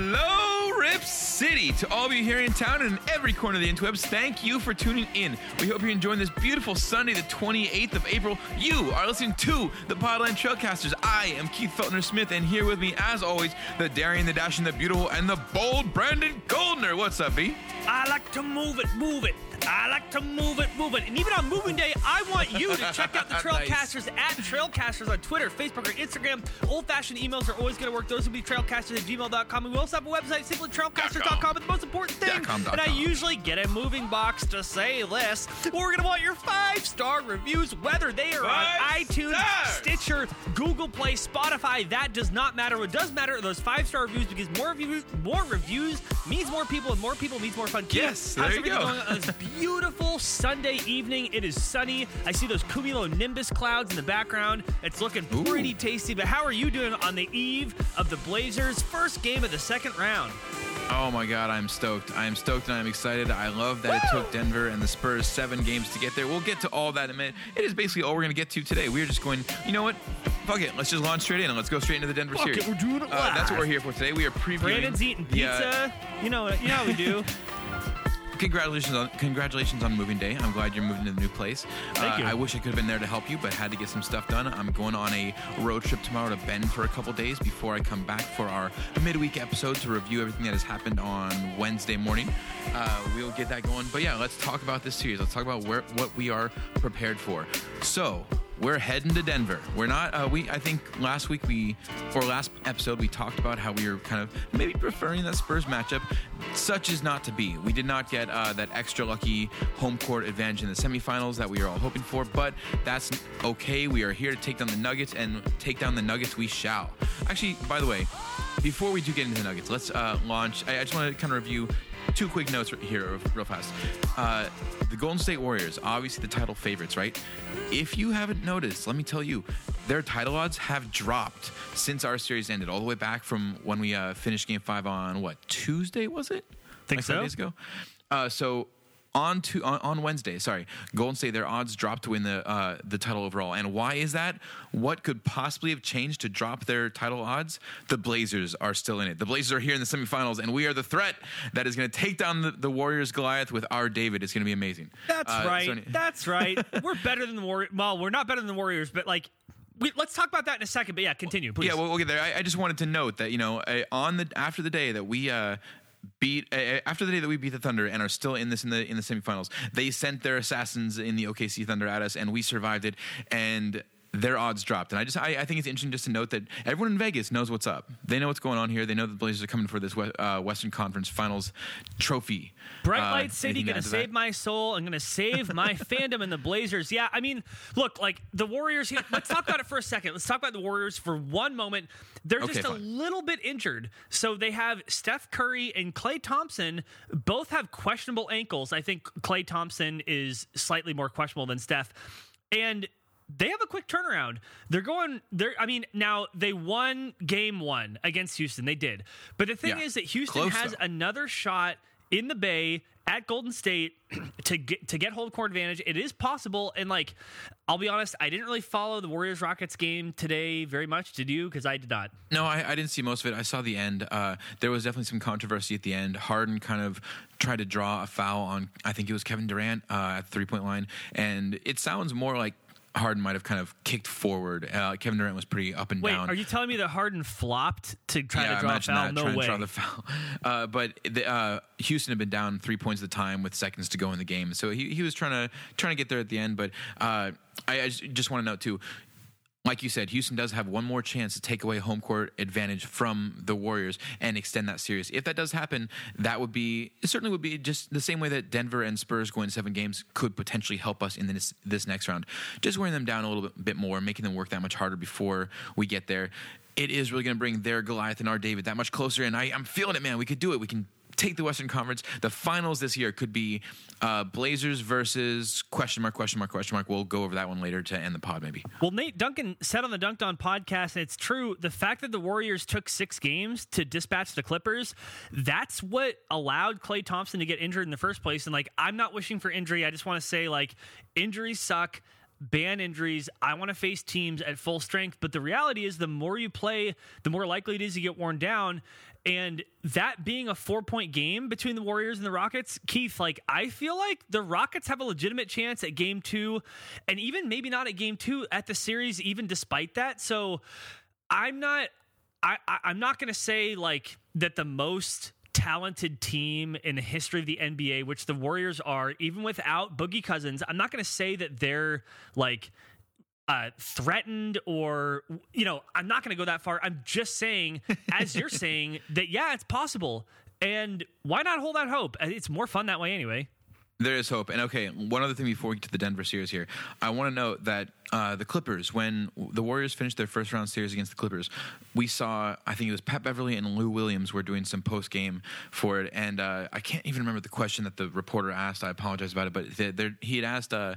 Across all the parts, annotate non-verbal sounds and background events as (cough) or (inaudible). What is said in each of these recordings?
Hello, Rip City! To all of you here in town and in every corner of the interwebs, thank you for tuning in. We hope you're enjoying this beautiful Sunday, the 28th of April. You are listening to the Podland Trailcasters. I am Keith Feltner Smith, and here with me, as always, the daring, the dashing, the beautiful, and the bold Brandon Goldner. What's up, B? I like to move it, move it. I like to move it, move it. And even on moving day, I want you to check out the (laughs) Trailcasters at Trailcasters on Twitter, Facebook, or Instagram. Old fashioned emails are always going to work. Those will be trailcasters at gmail.com. And we also have a website, simply trailcasters.com. But the most important thing, .com, and I usually get a moving box to say this, we're going to want your five star reviews, whether they are Five on iTunes, stars. Stitcher, Google Play, Spotify. That does not matter. What does matter are those five star reviews because more reviews, more reviews means more people, and more people means more fun. Keith, Yes, there you go. (laughs) going on this beautiful Sunday evening? It is sunny. I see those cumulonimbus clouds in the background. It's looking Ooh. pretty tasty. But how are you doing on the eve of the Blazers' first game of the second round? Oh my God, I'm stoked. I'm stoked and I'm excited. I love that it took Denver and the Spurs seven games to get there. We'll get to all that in a minute. It is basically all we're going to get to today. We're just going, you know what? Fuck it. Let's just launch straight in and let's go straight into the Denver Fuck series. it, we're doing it Uh, that's what we're here for today. We are previewing. Brandon's eating uh, pizza. you know, you know how we do. (laughs) Congratulations on congratulations on moving day. I'm glad you're moving to the new place. Thank uh, you. I wish I could have been there to help you, but had to get some stuff done. I'm going on a road trip tomorrow to Bend for a couple days before I come back for our midweek episode to review everything that has happened on Wednesday morning. Uh, we'll get that going. But yeah, let's talk about this series. Let's talk about where what we are prepared for. So we're heading to Denver. We're not. Uh, we I think last week we or last episode we talked about how we were kind of maybe preferring that Spurs matchup. Such is not to be. We did not get uh, that extra lucky home court advantage in the semifinals that we were all hoping for, but that's okay. We are here to take down the Nuggets and take down the Nuggets. We shall. Actually, by the way, before we do get into the Nuggets, let's uh, launch. I, I just want to kind of review two quick notes here, real fast. Uh, the Golden State Warriors, obviously the title favorites, right? If you haven't noticed, let me tell you, their title odds have dropped since our series ended, all the way back from when we uh, finished Game Five on what Tuesday was it? Think like so. days ago. Uh, so. On to on, on Wednesday, sorry, Golden State their odds dropped to win the uh, the title overall, and why is that? What could possibly have changed to drop their title odds? The Blazers are still in it. The Blazers are here in the semifinals, and we are the threat that is going to take down the, the Warriors Goliath with our David. It's going to be amazing. That's Uh, right. so- That's right. (laughs) We're better than the Warriors. Well, we're not better than the Warriors, but like, we, let's talk about that in a second. But yeah, continue, please. Yeah, we'll, we'll get there. I, I just wanted to note that you know uh, on the after the day that we uh, beat uh, after the day that we beat the Thunder and are still in this in the in the semifinals, they sent their assassins in the OKC Thunder at us, and we survived it. And their odds dropped, and I just I, I think it's interesting just to note that everyone in Vegas knows what's up. They know what's going on here. They know the Blazers are coming for this uh, Western Conference Finals trophy. Bright Uh, Light City gonna save that? my soul. I'm gonna save my (laughs) fandom and the Blazers. Yeah, I mean, look, like the Warriors. Here, let's talk about it for a second. Let's talk about the Warriors for one moment. They're Okay, just a little bit injured, so they have Steph Curry and Klay Thompson. Both have questionable ankles. I think Klay Thompson is slightly more questionable than Steph, and. They have a quick turnaround. They're going. They're. I mean, now they won game one against Houston. They did, but the thing Yeah. is that Houston Close, has though. another shot in the Bay at Golden State (clears throat) to get to get home court advantage. It is possible, and like I'll be honest, I didn't really follow the Warriors Rockets game today very much. Did you? Because I did not. No, I, I didn't see most of it. I saw the end. Uh, there was definitely some controversy at the end. Harden kind of tried to draw a foul on, I think it was Kevin Durant uh, at the three point line, and it sounds more like Harden might have kind of kicked forward. Uh, Kevin Durant was pretty up and Wait, down. are you telling me that Harden flopped to try yeah, to draw a foul? that, no way. to draw the foul. (laughs) Uh, but the, uh, Houston had been down three points at the time with seconds to go in the game, so he, he was trying to trying to get there at the end. But uh, I, I just, just want to note too. Like you said, Houston does have one more chance to take away home court advantage from the Warriors and extend that series. If that does happen, that would be it certainly would be just the same way that Denver and Spurs going seven games could potentially help us in this this next round. Just wearing them down a little bit, bit more, making them work that much harder before we get there. It is really going to bring their Goliath and our David that much closer. And I, I'm feeling it, man. We could do it. We can take the Western Conference. The finals this year could be uh, Blazers versus question mark question mark question mark. We'll go over that one later to end the pod, maybe. Well, Nate Duncan said on the Dunc'd On podcast, and it's true. The fact that the Warriors took six games to dispatch the Clippers, that's what allowed Klay Thompson to get injured in the first place. And like, I'm not wishing for injury. I just want to say, like, injuries suck. ban injuries. I want to face teams at full strength. But the reality is, the more you play, the more likely it is you get worn down. And that being a four point game between the Warriors and the Rockets, Keith, like, I feel like the Rockets have a legitimate chance at game two, and even maybe not at game two at the series, even despite that. So I'm not. I, I I'm not going to say like that the most talented team in the history of the NBA, which the Warriors are, even without Boogie Cousins, I'm not going to say that they're like uh, threatened or, you know, I'm not going to go that far. I'm just saying, as you're (laughs) saying, that yeah, it's possible. And why not hold out hope? It's more fun that way anyway. There is hope. And okay, one other thing before we get to the Denver series here. I want to note that uh, the Clippers, when the Warriors finished their first round series against the Clippers, we saw, I think it was Pat Beverley and Lou Williams were doing some post game for it. And uh, I can't even remember the question that the reporter asked. I apologize about it. But he had asked uh,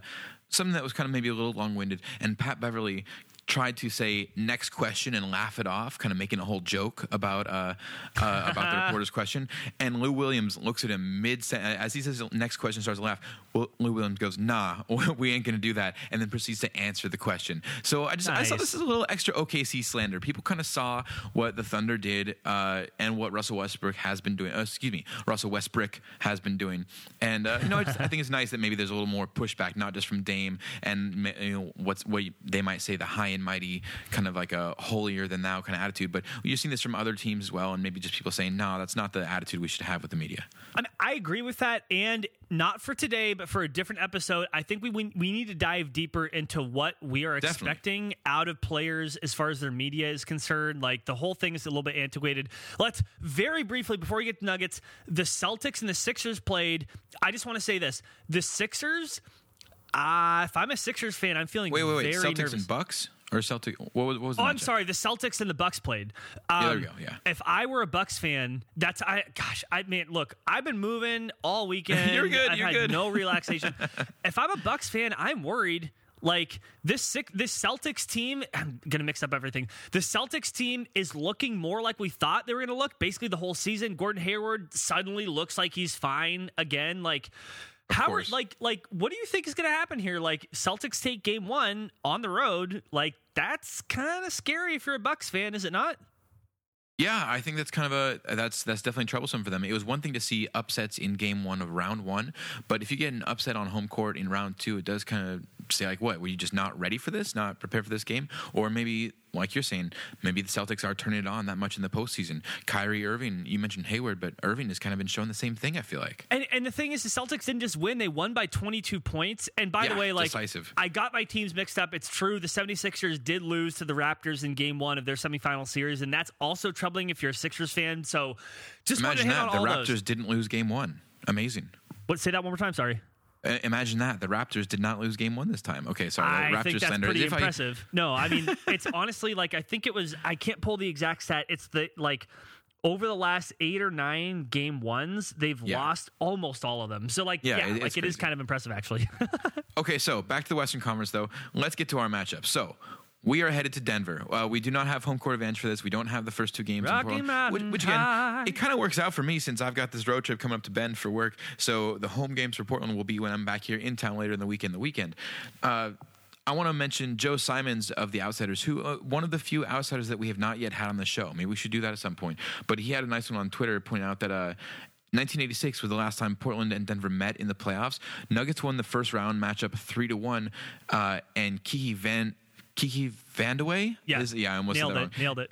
something that was kind of maybe a little long winded. And Pat Beverley tried to say next question and laugh it off, kind of making a whole joke about uh, uh, about the (laughs) reporter's question. And Lou Williams looks at him mid as he says next question starts to laugh. Well, Lou Williams goes, "Nah, (laughs) we ain't gonna do that," and then proceeds to answer the question. So I just nice. I saw this as a little extra OKC slander. People kind of saw what the Thunder did uh, and what Russell Westbrook has been doing. Uh, excuse me, Russell Westbrook has been doing. And uh, you know, I, just, I think it's nice that maybe there's a little more pushback, not just from Dame and you know what's what they might say the high end mighty, kind of like a holier than thou kind of attitude. But you've seen this from other teams as well, and maybe just people saying, no, that's not the attitude we should have with the media. I, mean, I agree with that, and not for today, but for a different episode. I think we we, we need to dive deeper into what we are Definitely. expecting out of players as far as their media is concerned. Like the whole thing is a little bit antiquated. Let's very briefly before we get to Nuggets, the Celtics and the Sixers played. I just want to say this: the Sixers. Uh, if I'm a Sixers fan, I'm feeling wait, wait, wait. Celtics nervous. and Bucks or Celtic. What was, what was oh, I'm sorry. The Celtics and the Bucks played. Um, yeah, there we um, go. Yeah. If I were a Bucks fan, that's I. Gosh, I mean, look, I've been moving all weekend. (laughs) you're good. I've you're had good. No (laughs) relaxation. if I'm a Bucks fan, I'm worried. Like this sick, this Celtics team, (clears throat) I'm gonna mix up everything. The Celtics team is looking more like we thought they were gonna look. Basically, the whole season. Gordon Hayward suddenly looks like he's fine again. Like how are like like what do you think is going to happen here? Like Celtics take game one on the road. Like that's kind of scary if you're a Bucks fan, is it not? Yeah, I think that's kind of a that's that's definitely troublesome for them. It was one thing to see upsets in game one of round one, but if you get an upset on home court in round two, it does kind of say like, what were you just not ready for this, not prepared for this game, or maybe like you're saying, maybe the Celtics are turning it on that much in the postseason. Kyrie Irving, you mentioned Hayward, but Irving has kind of been showing the same thing. I feel like. And, and the thing is, the Celtics didn't just win; they won by 22 points. And by yeah, the way, like decisive. I got my teams mixed up. It's true. The 76ers did lose to the Raptors in Game One of their semifinal series, and that's also troubling if you're a Sixers fan. So, just imagine that the Raptors those. didn't lose Game One. Amazing. What? Say that one more time. Sorry. Uh, imagine that the Raptors did not lose Game One this time. Okay, sorry, I Raptors think that's pretty impressive. I... no, I mean it's (laughs) honestly like I think it was. I can't pull the exact stat. It's the like over the last eight or nine game ones, they've yeah. lost almost all of them. So like yeah, yeah it, like it is kind of impressive actually. (laughs) okay, so back to the Western Conference though. Let's get to our matchup. So we are headed to Denver. Uh, we do not have home court advantage for this. We don't have the first two games. Rocky in Mountain which, which again, it kind of works out for me since I've got this road trip coming up to Bend for work. So the home games for Portland will be when I'm back here in town later in the weekend. The weekend. Uh, I want to mention Joe Simons of the Outsiders, who uh, one of the few outsiders that we have not yet had on the show. Maybe we should do that at some point. But he had a nice one on Twitter pointing out that uh, 1986 was the last time Portland and Denver met in the playoffs. Nuggets won the first round matchup three to one, uh, and Kiki Van Kiki Vandeweghe. Yeah, is, yeah, I almost nailed it. Nailed (laughs) it.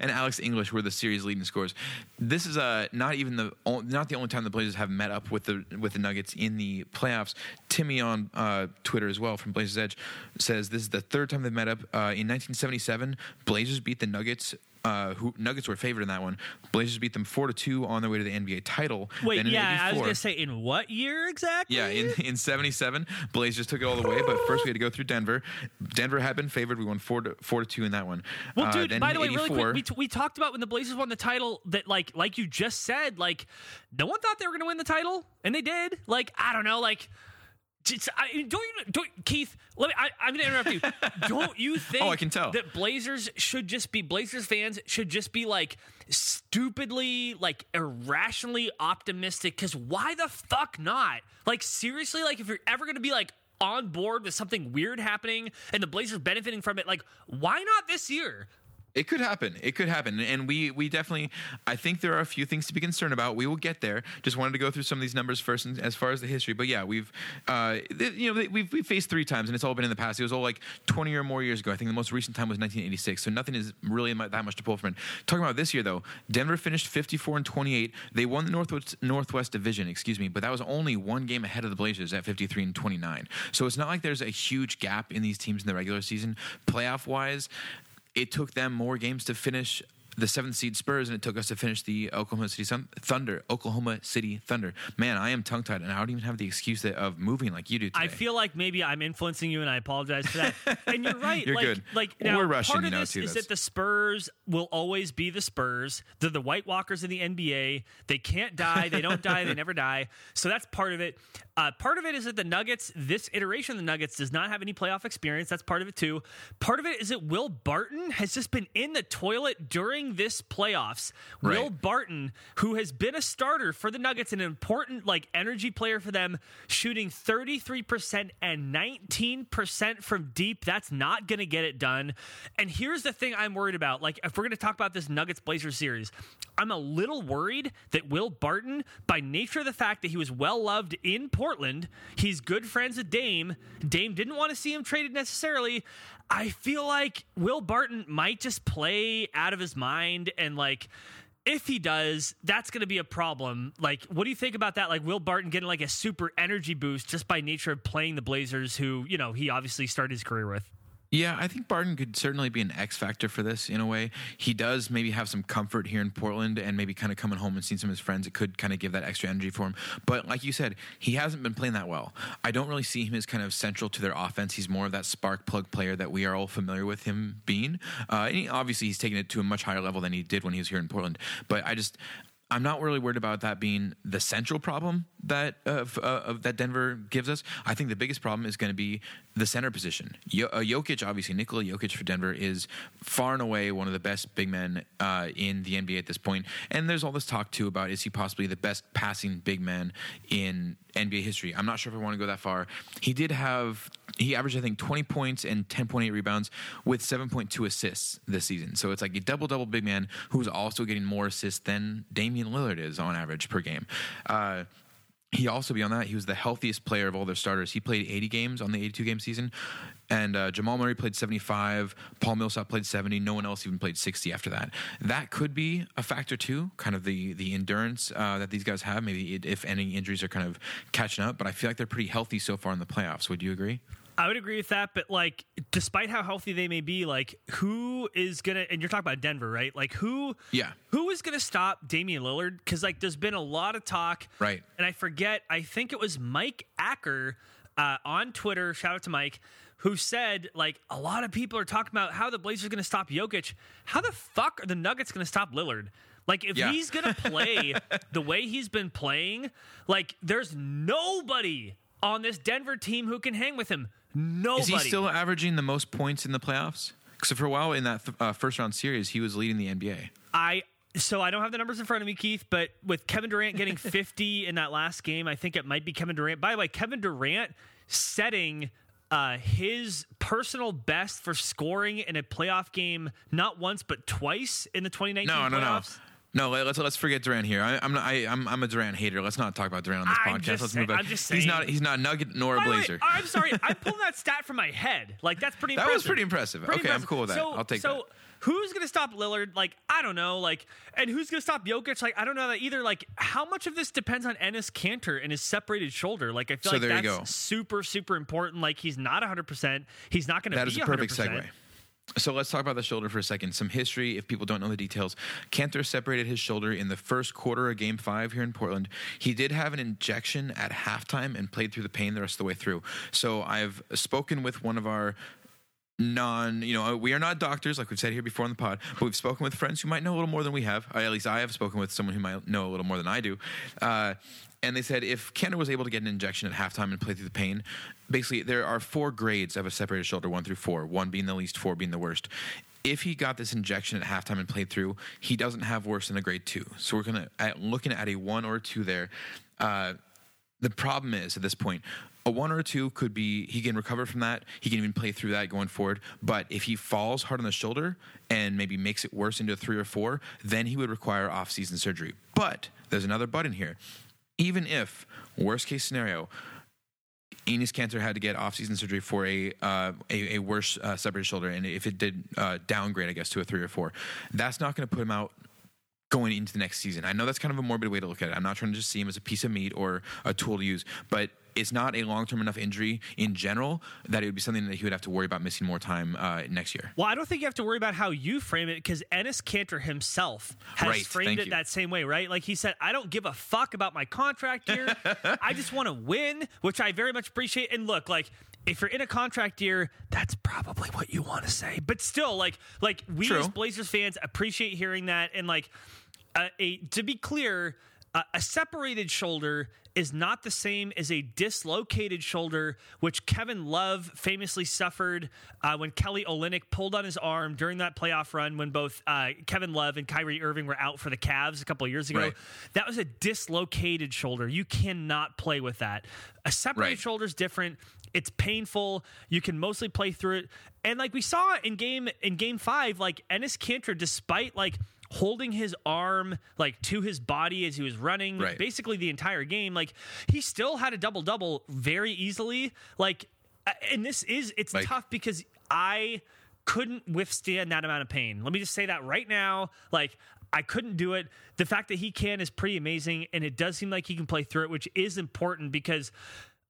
and Alex English were the series leading scorers. This is uh, not even the not the only time the Blazers have met up with the with the Nuggets in the playoffs. Timmy on uh, Twitter as well from Blazers Edge says this is the third time they've met up. Uh, in 1977, Blazers beat the Nuggets uh, who Nuggets were favored in that one. Blazers beat them four to two on their way to the NBA title. Wait, yeah, I was gonna say in what year exactly? Yeah, in in '77, Blazers took it all the way, but first we had to go through Denver. Denver had been favored. We won four to four to two in that one. Well, uh, dude, by the way, really quick, we, t- we talked about when the Blazers won the title that like like you just said, like no one thought they were gonna win the title, and they did. Like I don't know, like I, don't you, don't, Keith? Let me. I, am going to interrupt you. (laughs) don't you think? oh, I can tell that Blazers should just be Blazers fans should just be like stupidly, like irrationally optimistic. Because why the fuck not? Like seriously, like if you're ever going to be like on board with something weird happening and the Blazers benefiting from it. Like, why not this year? It could happen. It could happen, and we we definitely. I think there are a few things to be concerned about. We will get there. Just wanted to go through some of these numbers first, and as far as the history. But yeah, we've, uh, you know, we've we've faced three times, and it's all been in the past. It was all like 20 or more years ago. I think the most recent time was 1986. So nothing is really that much to pull from it. Talking about this year though, Denver finished 54 and 28. They won the Northwest Northwest Division, excuse me, but that was only one game ahead of the Blazers at 53 and 29. So it's not like there's a huge gap in these teams in the regular season. Playoff wise, it took them more games to finish the seventh seed Spurs, and it took us to finish the Oklahoma City Thunder. Oklahoma City Thunder. Man, I am tongue tied, and I don't even have the excuse of moving like you do. Today. I feel like maybe I'm influencing you, and I apologize for that. (laughs) and you're right. you're like, good. Like now, we're rushing. Part of this is that the Spurs will always be the Spurs. They're the White Walkers in the NBA. They can't die. They don't die. They never die. So that's part of it. Uh, part of it is that the Nuggets, this iteration of the Nuggets, does not have any playoff experience. That's part of it too. Part of it is that Will Barton has just been in the toilet during this playoffs. Right. Will Barton, who has been a starter for the Nuggets, an important like energy player for them, shooting 33% and 19% from deep. That's not going to get it done. And here's the thing I'm worried about. Like, if we're going to talk about this Nuggets Blazers series, I'm a little worried that Will Barton, by nature of the fact that he was well loved in Portland. He's good friends with Dame. Dame didn't want to see him traded necessarily. I feel like Will Barton might just play out of his mind and like if he does, that's going to be a problem. Like, what do you think about that? Like, Will Barton getting like a super energy boost just by nature of playing the Blazers, who, you know, he obviously started his career with? Yeah, I think Barton could certainly be an X factor for this in a way. He does maybe have some comfort here in Portland and maybe kind of coming home and seeing some of his friends. It could kind of give that extra energy for him. But like you said, he hasn't been playing that well. I don't really see him as kind of central to their offense. He's more of that spark plug player that we are all familiar with him being. Uh, and he, obviously, he's taken it to a much higher level than he did when he was here in Portland. But I just, I'm not really worried about that being the central problem that uh, uh, that Denver gives us. I think the biggest problem is going to be the center position. Yo- uh, Jokic, obviously, Nikola Jokic for Denver is far and away one of the best big men uh, in the NBA at this point. And there's all this talk too about is he possibly the best passing big man in NBA history. I'm not sure if I want to go that far. He did have he averaged I think 20 points and 10.8 rebounds with 7.2 assists this season. So it's like a double double big man who's also getting more assists than Damian Lillard is on average per game. Uh, he also beyond that he was the healthiest player of all their starters. He played 80 games on the 82 game season, and uh, Jamal Murray played 75. Paul Millsap played 70. No one else even played 60 after that. That could be a factor too, kind of the the endurance uh, that these guys have. Maybe if any injuries are kind of catching up, but I feel like they're pretty healthy so far in the playoffs. Would you agree? I would agree with that, but like, despite how healthy they may be, like, who is gonna? And you're talking about Denver, right? Like, who? Yeah. Who is gonna stop Damian Lillard? Because like, there's been a lot of talk, right? And I forget. I think it was Mike Acker uh, on Twitter. Shout out to Mike. Who said like a lot of people are talking about how the Blazers are to stop Jokic? How the fuck are the Nuggets to stop Lillard? Like if Yeah. he's gonna play (laughs) the way he's been playing, like there's nobody on this Denver team who can hang with him. Nobody. Is he still averaging the most points in the playoffs? Because for a while in that uh, first round series, he was leading the NBA. I so I don't have the numbers in front of me, Keith, but with Kevin Durant getting (laughs) 50 in that last game, I think it might be Kevin Durant. By the way, Kevin Durant setting uh, his personal best for scoring in a playoff game not once but twice in the 2019 No, no, no. No, let- let's let's forget Durant here. I, I'm not. I, I'm I'm a Durant hater. Let's not talk about Durant on this I'm podcast. let's saying- move on. I'm just he's not. He's not a Nugget nor a By the way, Blazer. I'm (laughs) sorry, I pulled that stat from my head. Like that's pretty. That impressive. was pretty impressive. Pretty Okay, I'm cool with that. So, I'll take so that. who's gonna stop Lillard? Like I don't know. Like and who's gonna stop Jokic? Like I don't know that either. Like how much of this depends on Enes Kanter and his separated shoulder? Like I feel So like that's super super important. Like he's not 100. percent He's not gonna That be is a perfect 100%. segue. So let's talk about the shoulder for a second. Some history, if people don't know the details. Kanter separated his shoulder in the first quarter of Game Five here in Portland. He did have an injection at halftime and played through the pain the rest of the way through. So I've spoken with one of our non you know we are not doctors like we've said here before on the pod but we've spoken with friends who might know a little more than we have. I, at least i have spoken with someone who might know a little more than i do. Uh, and they said if Kanter was able to get an injection at halftime and play through the pain basically there are four grades of a separated shoulder one through four one being the least four being the worst. If he got this injection at halftime and played through he doesn't have worse than a grade two. So we're gonna at, looking at a one or two there. Uh, the problem is at this point a one or a two could be he can recover from that. He can even play through that going forward. But if he falls hard on the shoulder and maybe makes it worse into a three or four, then he would require off-season surgery. But there's another but in here. Even if worst case scenario, Enes Kanter had to get off-season surgery for a uh, a, a, worse uh, separated shoulder, and if it did uh, downgrade, I guess to a three or four, that's not going to put him out going into the next season. I know that's kind of a morbid way to look at it. I'm not trying to just see him as a piece of meat or a tool to use, but it's not a long term enough injury in general that it would be something that he would have to worry about missing more time uh, next year. Well, I don't think you have to worry about how you frame it because Enes Kanter himself has Right, framed it you. that same way, right? Like he said, I don't give a fuck about my contract year. (laughs) I just want to win, which I very much appreciate. And look, like if you're in a contract year, that's probably what you want to say. But still, like like we True. as Blazers fans appreciate hearing that. And like uh, a to be clear, uh, a separated shoulder is not the same as a dislocated shoulder, which Kevin Love famously suffered uh, when Kelly Olynyk pulled on his arm during that playoff run when both uh, Kevin Love and Kyrie Irving were out for the Cavs a couple of years ago. Right. That was a dislocated shoulder. You cannot play with that. A separated Right. shoulder is different. It's painful. You can mostly play through it. And like we saw in game in game five, like Enes Kanter, despite like holding his arm like to his body as he was running Right. basically the entire game, like he still had a double double very easily. Like and this is it's Like- tough because I couldn't withstand that amount of pain. Let me just say that right now. Like I couldn't do it. The fact that he can is pretty amazing, and it does seem like he can play through it, which is important because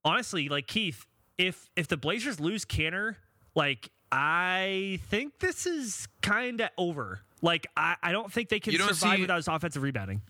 honestly, like Keith, if if the Blazers lose Canner, like I think this is kind of over. Like I, I don't think they can survive see- without his offensive rebounding.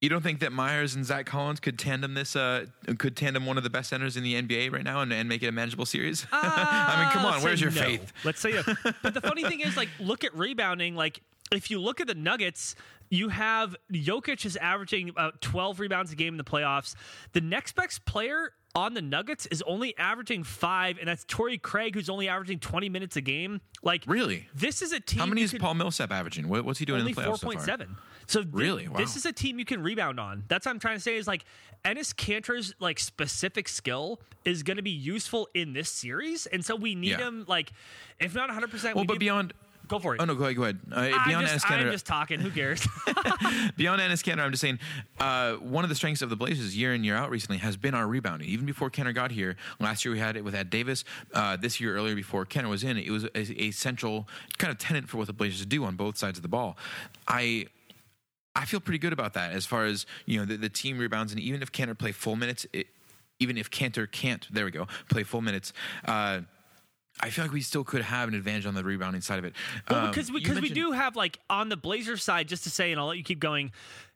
You don't think that Meyers and Zach Collins could tandem this? Uh, could tandem one of the best centers in the NBA right now and, and make it a manageable series? (laughs) I mean, come Uh, on, where's your no. faith? Let's say no. (laughs) But the funny thing is, like, look at rebounding. Like, if you look at the Nuggets, you have Jokic is averaging about 12 rebounds a game in the playoffs. The next best player on the Nuggets is only averaging five, and that's Torrey Craig, who's only averaging 20 minutes a game. Like, Really? This is a team. How many is Paul Millsap averaging? What, what's he doing in the playoffs so far? 4.7. So thi- Really? Wow. this is a team you can rebound on. That's what I'm trying to say is like Enes Kanter's like specific skill is going to be useful in this series, and so we need Yeah. him like if not 100. percent Well, but beyond. Go for it. Oh no, go ahead. Go ahead. Uh, beyond just, Enes I'm just talking. Who cares? (laughs) (laughs) beyond Enes Kanter, I'm just saying uh, one of the strengths of the Blazers year in year out recently has been our rebounding. Even before Kenner got here, last year we had it with Ed Davis. Uh, this year earlier before Kenner was in, it was a, a central kind of tenant for what the Blazers do on both sides of the ball. I. I feel pretty good about that as far as you know the, the team rebounds and even if Kanter play full minutes, it, even if Kanter can't, there we go, play full minutes. Uh, I feel like we still could have an advantage on the rebounding side of it. Well, Um, because you because we do have like on the Blazers side, just to say, and I'll let you keep going.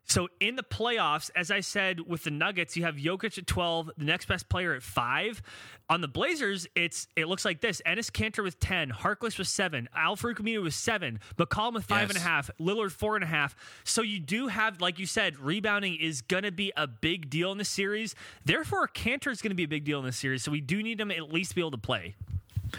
So in the playoffs, as I said with the Nuggets, you have Jokic at twelve, the next best player at five. On the Blazers, it's it looks like this: Enes Kanter with ten, Harkless with seven, Al-Farouq with seven, McCollum with five and a Yes. half, Lillard four and a half. So you do have, like you said, rebounding is going to be a big deal in this series. Therefore, Kanter is going to be a big deal in this series. So we do need him at least be able to play.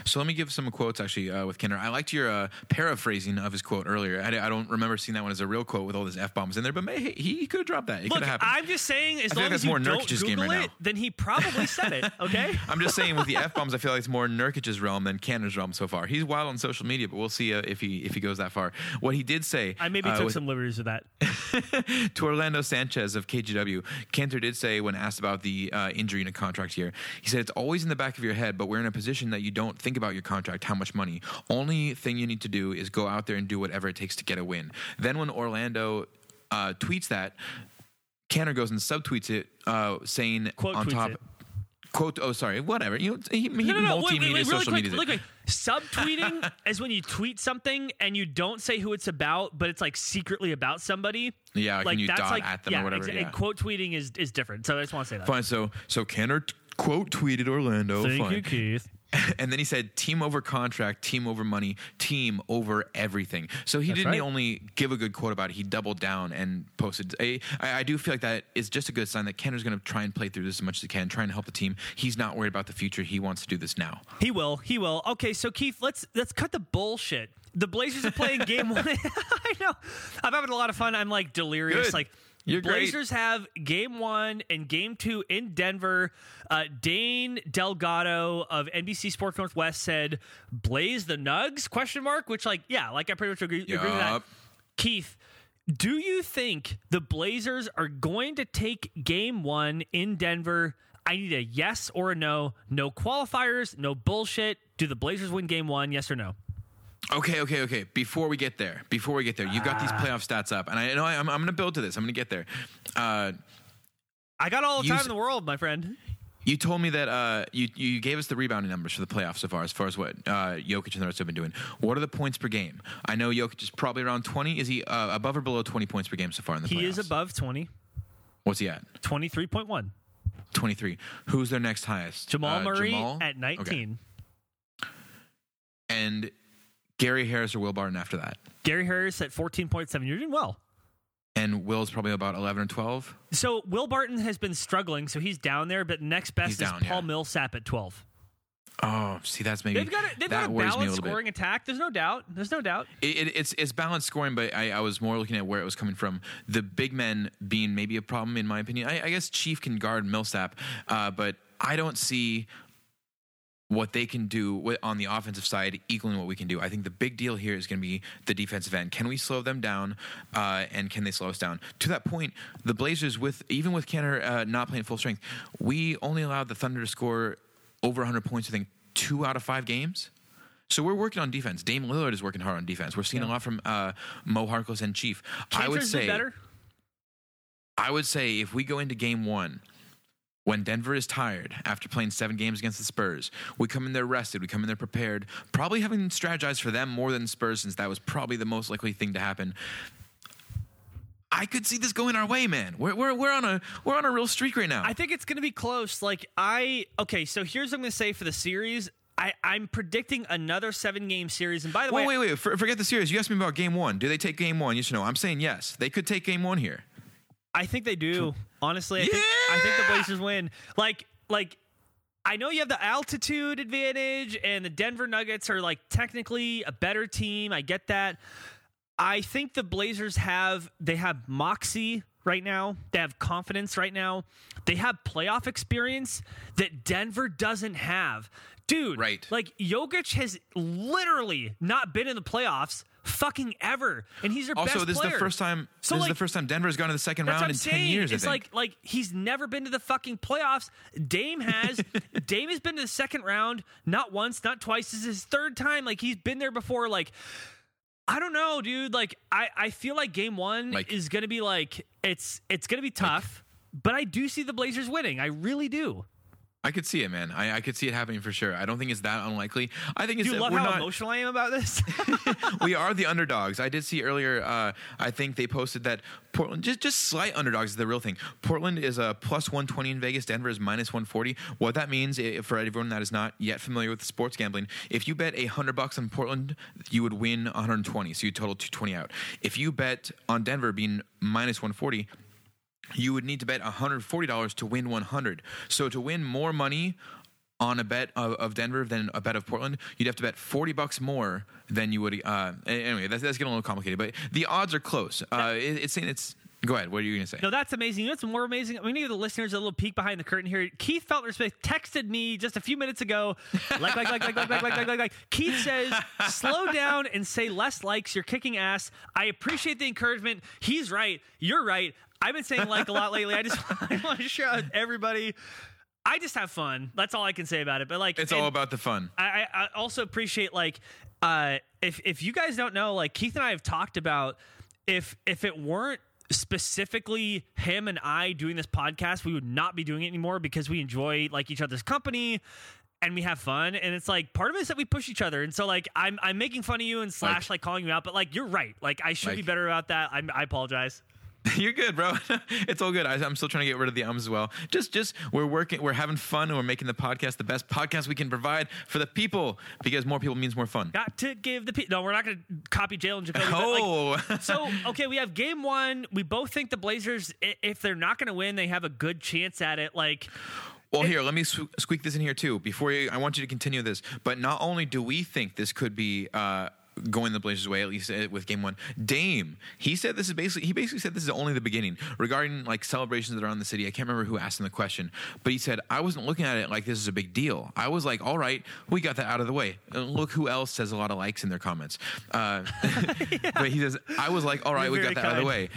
So let me give some quotes actually uh, with Kenner. I liked your uh, paraphrasing of his quote earlier. I, I don't remember seeing that one as a real quote with all these f bombs in there, but may, he, he could have dropped that. It Look, could have happened. I'm just saying, as feel long like as you more don't Nurkic's Google game right it, now. then he probably said it. (laughs) Okay. I'm just saying with the (laughs) f bombs, I feel like it's more Nurkic's realm than Kenner's realm so far. He's wild on social media, but we'll see uh, if he if he goes that far. What he did say, I maybe uh, took with- some liberties with that. (laughs) to Orlando Sanchez of KGW, Kanter did say when asked about the uh, injury in a contract year, he said it's always in the back of your head, but we're in a position that you don't think about your contract, how much money. Only thing you need to do is go out there and do whatever it takes to get a win. Then when Orlando uh, tweets that, Kanter goes and subtweets it, uh, saying Quote on top. it. Quote, oh, sorry, whatever. You know, he, he No, no, no. Wait, wait, wait, really social quick, media. really quick. Subtweeting (laughs) is when you tweet something and you don't say who it's about, but it's like secretly about somebody. Yeah, like you that's dot like, at them or whatever, exa- yeah. And quote tweeting is is different. So I just want to say that. Fine, so so Kanter t- quote tweeted Orlando. Thank fine. You, Keith. (laughs) and then he said team over contract, team over money, team over everything. So he That's didn't right. only give a good quote about it; he doubled down and posted. A, I, I do feel like that is just a good sign that Kenner's going to try and play through this as much as he can, trying to help the team. He's not worried about the future; he wants to do this now. He will. He will. Okay, so Keith, let's let's cut the bullshit. The Blazers are playing (laughs) game one. (laughs) I know. I'm having a lot of fun. I'm like delirious. Good. Like You're great. Blazers have game one and game two in Denver. Uh, Dane Delgado of NBC Sports Northwest said, "Blaze the Nugs?" Question mark. Which, like, yeah, like I pretty much agree, agree with that. Keith, do you think the Blazers are going to take game one in Denver? I need a yes or a no. No qualifiers, no bullshit. Do the Blazers win game one? Yes or no? Okay, okay, okay. Before we get there, before we get there, you've got these Ah. playoff stats up, and I know I, I'm, I'm going to build to this. I'm going to get there. Uh, I got all the You time in the world, my friend. you told me that uh, you you gave us the rebounding numbers for the playoffs so far, as far as what uh, Jokic and the rest have been doing. What are the points per game? I know Jokic is probably around 20. Is he uh, above or below 20 points per game so far in the playoffs? He is above 20, What's he at? 23.1. 23. Who's their next highest? Jamal Uh, Murray Jamal? at 19. Okay. And Gary Harris or Will Barton after that. Gary Harris at 14.7. You're doing well. And Will's probably about 11 or 12. So Will Barton has been struggling, so he's down there. But next best He's is down, Paul yeah. Millsap at 12. Oh, see, that's maybe They've got a, they've got a me a balanced bit. scoring attack. There's no doubt. There's no doubt. It, it, it's it's balanced scoring, but I, I was more looking at where it was coming from. The big men being maybe a problem in my opinion. I, I guess Chief can guard Millsap, uh, but I don't see what they can do on the offensive side equaling what we can do. I think the big deal here is going to be the defensive end. Can we slow them down, uh, and can they slow us down? To that point, the Blazers, with even with Kenner uh, not playing full strength, we only allowed the Thunder to score over 100 points. I think two out of five games. So we're working on defense. Dame Lillard is working hard on defense. We're seeing a lot from uh, Mo Harkless and Chief. I would Kanter's say better. I would say if we go into game one, when Denver is tired after playing seven games against the Spurs, we come in there rested, we come in there prepared, probably having strategized for them more than Spurs, since that was probably the most likely thing to happen. I could see this going our way, man. We're, we're, we're on a we're on a real streak right now. I think it's going to be close. Like I okay, so here's what I'm going to say for the series. I, I'm predicting another seven game series. And by the way, wait, wait, wait. For, forget the series. You asked me about game one. Do they take game one? Yes or no? I'm saying yes. They could take game one here. I think they do. Honestly, I, think, I think the Blazers win. Like, like I know you have the altitude advantage, and the Denver Nuggets are like technically a better team. I get that. I think the Blazers have they have moxie right now. They have confidence right now. They have playoff experience that Denver doesn't have. Dude, Right. Like Jokic has literally not been in the playoffs fucking ever, and he's their Also, best this player. is the first time. So, this like- is the first time Denver's gone to the second round in ten saying. years. It's I think. like like he's never been to the fucking playoffs. Dame has. (laughs) Dame has been to the second round not once, not twice. This is his third time. Like he's been there before. Like I don't know, dude. Like I I feel like game one Like- is gonna be like it's it's gonna be tough. but I do see the Blazers winning. I really do. I could see it, man. I, I could see it happening for sure. I don't think it's that unlikely. I think it's Do you love we're how not. emotional I am about this? (laughs) we are the underdogs. I did see earlier. Uh, I think they posted that Portland just just slight underdogs is the real thing. Portland is a plus one twenty in Vegas. Denver is minus one forty. What that means for everyone that is not yet familiar with sports gambling, if you bet a hundred bucks on Portland, you would win one hundred twenty. So you total two twenty out. If you bet on Denver being minus one forty. You would need to bet $140 to win 100. So to win more money on a bet of, of Denver than a bet of Portland, you'd have to bet 40 bucks more than you would. Uh, anyway, that's, that's getting a little complicated, but the odds are close. Uh, it, it's saying it's. Go ahead. What are you going to say? No, that's amazing. You know what's more amazing? We need to give the listeners a little peek behind the curtain here. Keith Feltner Smith texted me just a few minutes ago. Like, like, like, like, like, like, like, like, like, like. Keith says, slow down and say less likes. You're kicking ass. I appreciate the encouragement. He's right. You're right. I've been saying like a lot lately. I just (laughs) I want to share with everybody. I just have fun. That's all I can say about it. But like, It's all about the fun. I, I I also appreciate like uh if if you guys don't know like Keith and I have talked about if if it weren't specifically him and I doing this podcast we would not be doing it anymore because we enjoy like each other's company and we have fun and it's like part of it is that we push each other and so like I'm I'm making fun of you and slash like, calling you out but like you're right like I should be better about that I'm, I apologize (laughs) You're good, bro. (laughs) it's all good. I, I'm still trying to get rid of the ums as well. Just, just we're working, we're having fun, and we're making the podcast the best podcast we can provide for the people because more people means more fun. got to give the pe- no we're not going to copy Jalen Jacoby but, like, Oh, (laughs) so okay, we have game one. We both think the Blazers, if they're not going to win, they have a good chance at it. Like, Well, here, let me squeak this in here too. Before you, I want you to continue this. But not only do we think this could be uh, going the Blazers' way, at least uh, with game one. Dame, he said this is basically he basically said this is only the beginning regarding like celebrations that are on the city. I can't remember who asked him the question, but he said I wasn't looking at it like this is a big deal. I was like, all right, we got that out of the way. Uh, look who else says a lot of likes in their comments. Uh, (laughs) but he says I was like, all right, You're we got that out of the way.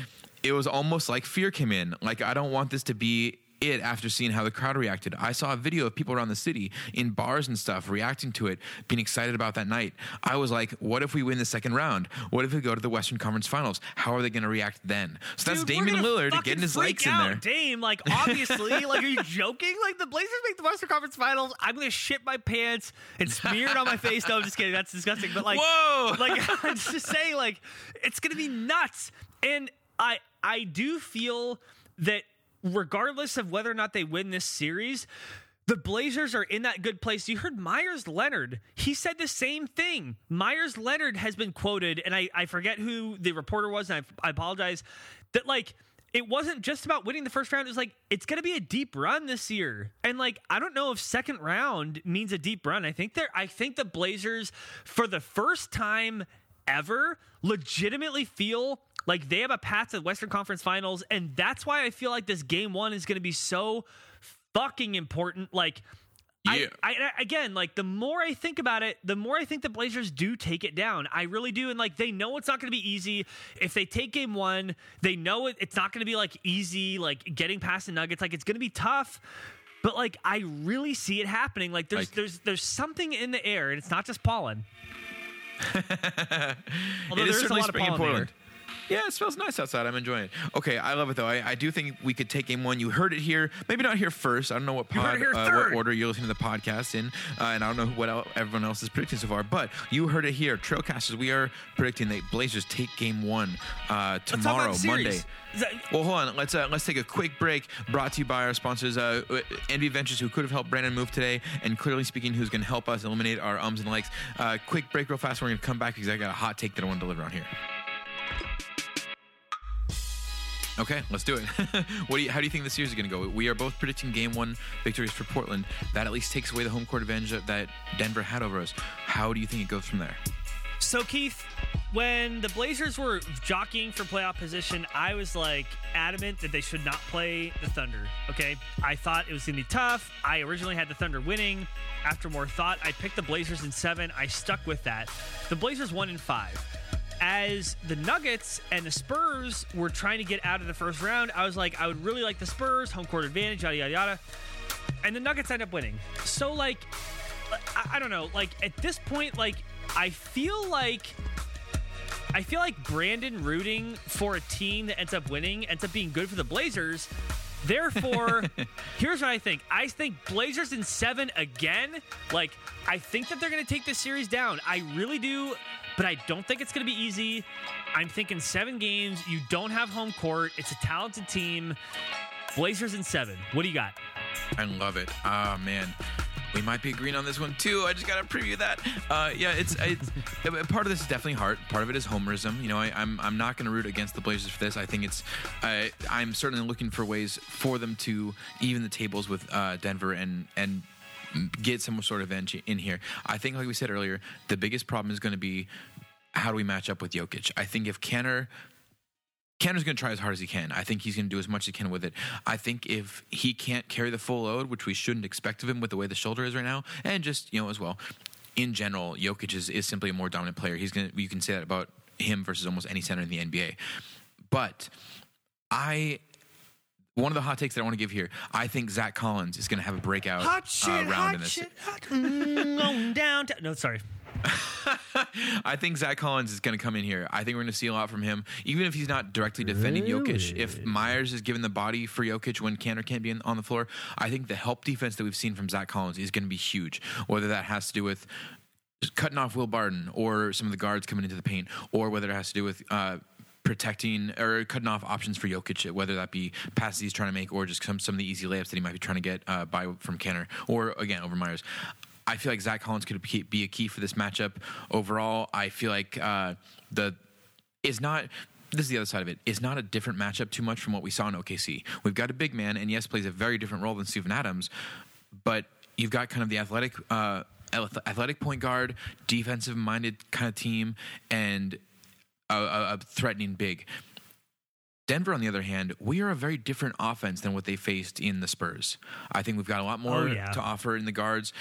It was almost like fear came in. Like I don't want this to be it after seeing how the crowd reacted. I saw a video of people around the city in bars and stuff reacting to it, being excited about that night. I was like, what if we win the second round? What if we go to the Western Conference Finals? How are they going to react then? So that's Dude, Damian Lillard getting his freak likes in there. Dame, like obviously, (laughs) like are you joking? Like the Blazers make the Western Conference Finals. I'm gonna shit my pants and smear it on my face. No, I'm just kidding. That's disgusting. But like, Whoa! like (laughs) (laughs) I'm just saying, like it's gonna be nuts. And I I do feel that regardless of whether or not they win this series. The Blazers are in that good place. You heard Meyers Leonard. He said the same thing. Meyers Leonard has been quoted, and I, I forget who the reporter was, and I, I apologize, that like it wasn't just about winning the first round. It was like it's going to be a deep run this year, and like I don't know if second round means a deep run. I think they're. I think the Blazers, for the first time ever, legitimately feel like they have a path to the Western Conference Finals, and that's why I feel like this game one is going to be so fucking important. Like. Yeah. I, I again like the more I think about it, the more I think the Blazers do take it down. I really do, and like they know it's not going to be easy. If they take game one, they know it, it's not going to be like easy, like getting past the Nuggets. Like it's going to be tough. But like I really see it happening. Like there's Like- there's there's something in the air, and it's not just pollen. (laughs) Although it is there is a lot of spring in pollen there. Yeah, it smells nice outside. I'm enjoying it. Okay, I love it though. I, I do think we could take game one. You heard it here. Maybe not here first. I don't know what pod, uh, what order you're listening to the podcast in, uh, and I don't know what el- everyone else is predicting so far. But you heard it here, Trailcasters. We are predicting that Blazers take game one uh, tomorrow. Monday. That- Well, hold on. Let's uh, let's take a quick break. Brought to you by our sponsors, uh, Envy Ventures, who could have helped Brandon move today, and clearly speaking, who's going to help us eliminate our ums and likes. Uh, quick break, real fast. We're going to come back because I got a hot take that I want to deliver on here. Okay, let's do it. (laughs) what do you, how do you think series is going to go? We are both predicting game one victories for Portland. That at least takes away the home court advantage that- Denver had over us. How do you think it goes from there? So Keith, when the Blazers were jockeying for playoff position, I was like adamant that they should not play the Thunder. Okay, I thought it was gonna be tough. I originally had the Thunder winning. After more thought, I picked the Blazers in seven. I stuck with that. The Blazers won in five. As the Nuggets and the Spurs were trying to get out of the first round, I was like, I would really like the Spurs, home court advantage, yada yada yada. And the Nuggets end up winning. So like I, I don't know. Like at this point, like I feel like I feel like Brandon rooting for a team that ends up winning ends up being good for the Blazers. Therefore, (laughs) here's what I think. I think Blazers in seven again. Like I think that they're going to take this series down. I really do, but I don't think it's going to be easy. I'm thinking seven games. You don't have home court. It's a talented team. Blazers in seven. What do you got? I love it. Ah, man. We might be agreeing on this one too. I just gotta preview that. Uh, yeah, it's, it's (laughs) part of this is definitely heart. Part of it is homerism. You know, I, I'm I'm not gonna root against the Blazers for this. I think it's I I'm certainly looking for ways for them to even the tables with uh, Denver and and get some sort of edge in here. I think, like we said earlier, the biggest problem is going to be how do we match up with Jokic. I think if Kenner Kenner's going to try as hard as he can. I think he's going to do as much as he can with it. I think if he can't carry the full load, which we shouldn't expect of him with the way the shoulder is right now, and just you know as well, in general, Jokic is, is simply a more dominant player. He's going to you can say that about him versus almost any center in the NBA. But I one of the hot takes that I want to give here, I think Zach Collins is going to have a breakout uh, round in this. hot. Mm, (laughs) downtown. No, sorry. I think Zach Collins is going to come in here. I think we're going to see a lot from him, even if he's not directly defending Jokic. If Meyers is given the body for Jokic when Kanter can't be in, on the floor, I think the help defense that we've seen from Zach Collins is going to be huge. Whether that has to do with cutting off Will Barton or some of the guards coming into the paint, or whether it has to do with. Uh, Protecting or cutting off options for Jokic, whether that be passes he's trying to make or just some, some of the easy layups that he might be trying to get uh, by from Kenner or again over Meyers. I feel like Zach Collins could be a key for this matchup. Overall, I feel like uh, the is not. This is the other side of it. It's not a different matchup too much from what we saw in OKC. We've got a big man, and yes, plays a very different role than Steven Adams, but you've got kind of the athletic uh, athletic point guard, defensive minded kind of team, and a, threatening big. Denver, on the other hand, we are a very different offense than what they faced in the Spurs. I think we've got a lot more Oh, yeah. to offer in the guards.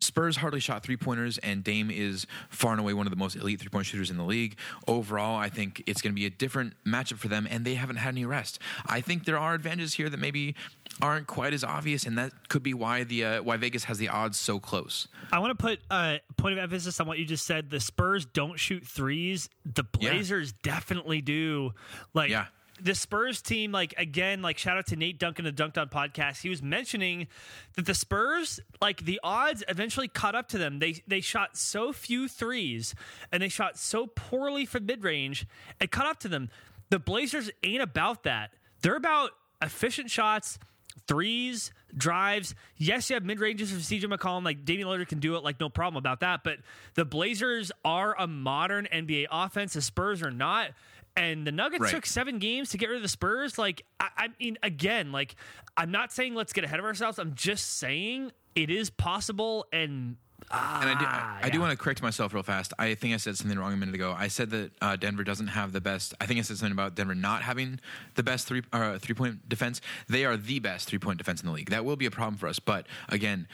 Spurs hardly shot three pointers, and Dame is far and away one of the most elite three point shooters in the league. Overall, I think it's going to be a different matchup for them, and they haven't had any rest. I think there are advantages here that maybe aren't quite as obvious, and that could be why the uh, why Vegas has the odds so close. I want to put a point of emphasis on what you just said. The Spurs don't shoot threes. The Yeah. Blazers definitely do. Like Yeah. The Spurs team, like again, like shout out to Nate Duncan of Dunc'd On podcast. He was mentioning that the Spurs, like the odds eventually caught up to them. They they shot so few threes and they shot so poorly from mid range. It caught up to them. The Blazers ain't about that. They're about efficient shots threes, drives. Yes, you have mid ranges from CJ McCollum. Like Damian Lillard can do it, like no problem about that. But the Blazers are a modern NBA offense. The Spurs are not. And the Nuggets Right. took seven games to get rid of the Spurs. Like, I, I mean, again, like, I'm not saying let's get ahead of ourselves. I'm just saying it is possible. And And I do, I, Ah, I do want to correct myself real fast. I think I said something wrong a minute ago. I said that uh, Denver doesn't have the best. I think I said something about Denver not having the best three uh, three point defense. They are the best three point defense in the league. That will be a problem for us. But again.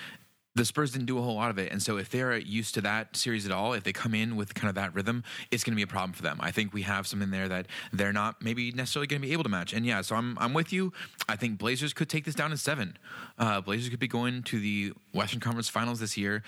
The Spurs didn't do a whole lot of it, and so if they're used to that series at all, if they come in with kind of that rhythm, it's going to be a problem for them. I think we have something there that they're not maybe necessarily going to be able to match. And yeah, so I'm I'm with you. I think Blazers could take this down in seven. Uh, Blazers could be going to the Western Conference Finals this year,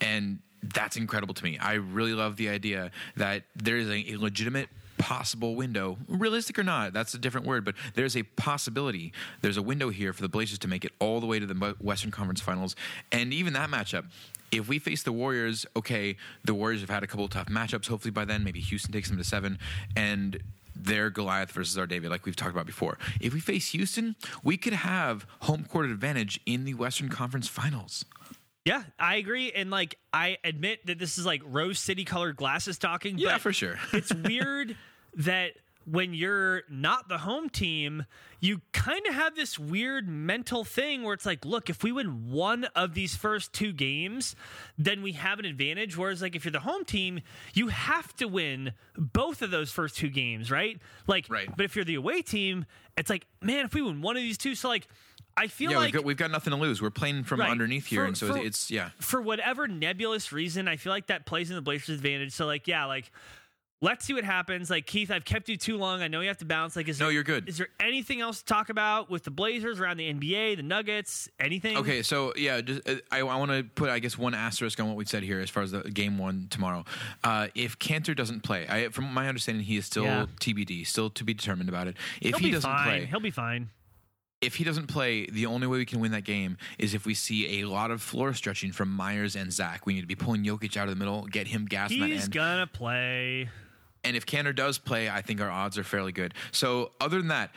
and that's incredible to me. I really love the idea that there is a, a legitimate possible window, realistic or not, that's a different word, but there's a possibility, there's a window here for the Blazers to make it all the way to the Western Conference Finals. And even that matchup, if we face the Warriors, okay, the Warriors have had a couple of tough matchups. Hopefully by then, maybe Houston takes them to seven. And they're Goliath versus our David, like we've talked about before. If we face Houston, we could have home court advantage in the Western Conference Finals. yeah, I agree. And like, I admit that this is like rose city colored glasses talking. Yeah, but for sure. (laughs) it's weird that when you're not the home team, you kind of have this weird mental thing where it's like, look, if we win one of these first two games, then we have an advantage. Whereas, like, if you're the home team, you have to win both of those first two games, right? Like, Right. but if you're the away team, it's like, man, if we win one of these two, so like, I feel Yeah, like we've, got, we've got nothing to lose. We're playing from Right. underneath here, For- and so for- it's yeah. for whatever nebulous reason, I feel like that plays in the Blazers' advantage. So, like, yeah, like, let's see what happens. Like, Keith, I've kept you too long. I know you have to bounce. Like, is No, there, you're good. Is there anything else to talk about with the Blazers around the NBA, the Nuggets, anything? Okay, so yeah, just, uh, I, I want to put, I guess, one asterisk on what we said here as far as the game one tomorrow. Uh, if Kanter doesn't play, I, from my understanding, he is still Yeah. TBD, still to be determined about it. If he'll he doesn't fine. play, He'll be fine. if he doesn't play, the only way we can win that game is if we see a lot of floor stretching from Meyers and Zach. We need to be pulling Jokic out of the middle, get him gas He's gonna play. And if Kanter does play, I think our odds are fairly good. So, other than that,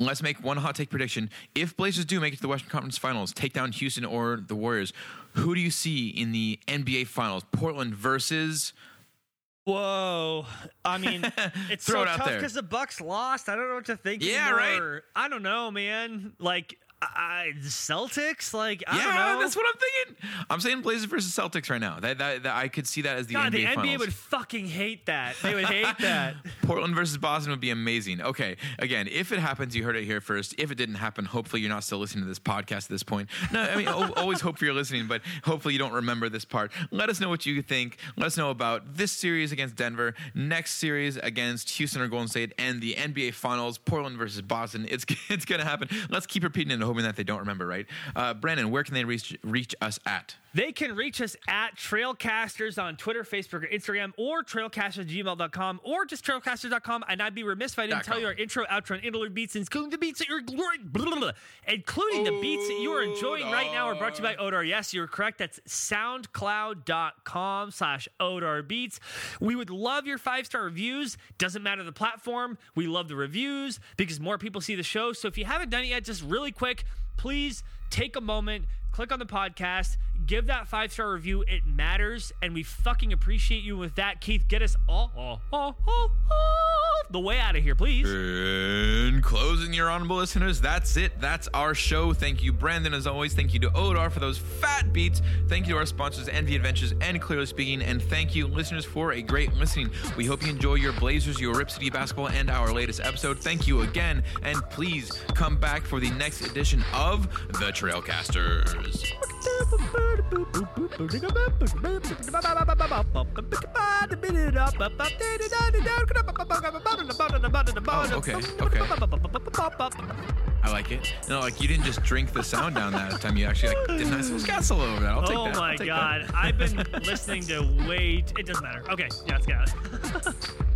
let's make one hot take prediction. If Blazers do make it to the Western Conference Finals, take down Houston or the Warriors, who do you see in the NBA Finals? Portland versus. Whoa! I mean, (laughs) it's Throw so it tough because the Bucks lost. I don't know what to think. Yeah, right? I don't know, man. Like, I, Celtics. Like, I yeah, don't know. that's what I'm thinking. I'm saying Blazers versus Celtics right now. That, that, that I could see that as the God, NBA the NBA Finals. would fucking hate that. They would hate (laughs) that. Portland versus Boston would be amazing. Okay, again, if it happens, you heard it here first. If it didn't happen, hopefully you're not still listening to this podcast at this point. No, I mean, (laughs) always hope you're listening, but hopefully you don't remember this part. Let us know what you think. Let us know about this series against Denver, next series against Houston or Golden State, and the NBA Finals, Portland versus Boston. It's (laughs) it's gonna happen. Let's keep repeating it hoping that they don't remember. Right, uh, Brandon, where can they reach reach us at? They can reach us at Trailcasters on Twitter, Facebook, or Instagram, or trailcasters@gmail.com, or just trailcasters.com. And I'd be remiss if I didn't tell you our intro, outro, and interlude beats, including the beats that you're including the beats that you are enjoying right now are brought to you by Odar. Yes, you're correct. That's soundcloud.com slash Odar Beats. We would love your five-star reviews. Doesn't matter the platform. We love the reviews because more people see the show. So if you haven't done it yet, just really quick, please take a moment, click on the podcast, give that five star review. It matters, and we fucking appreciate you with that. Keith, get us all, all, all, all, all the way out of here, please. In closing, your honorable listeners, that's it. That's our show. Thank you, Brandon, as always. Thank you to Odar for those fat beats. Thank you to our sponsors, Envi Adventures and Clearly Speaking. And thank you, listeners, for a great listening. We hope you enjoy your Blazers, your Rip City basketball, and our latest episode. Thank you again. And please come back for the next edition of The Trailcasters. Oh, okay, okay. I like it. No, like you didn't just drink the sound down that time. You actually like did a nice little castle over that. I'll take Oh that. I'll my god. that. I've been listening to wait. It doesn't matter. Okay, yeah, it's got out. (laughs)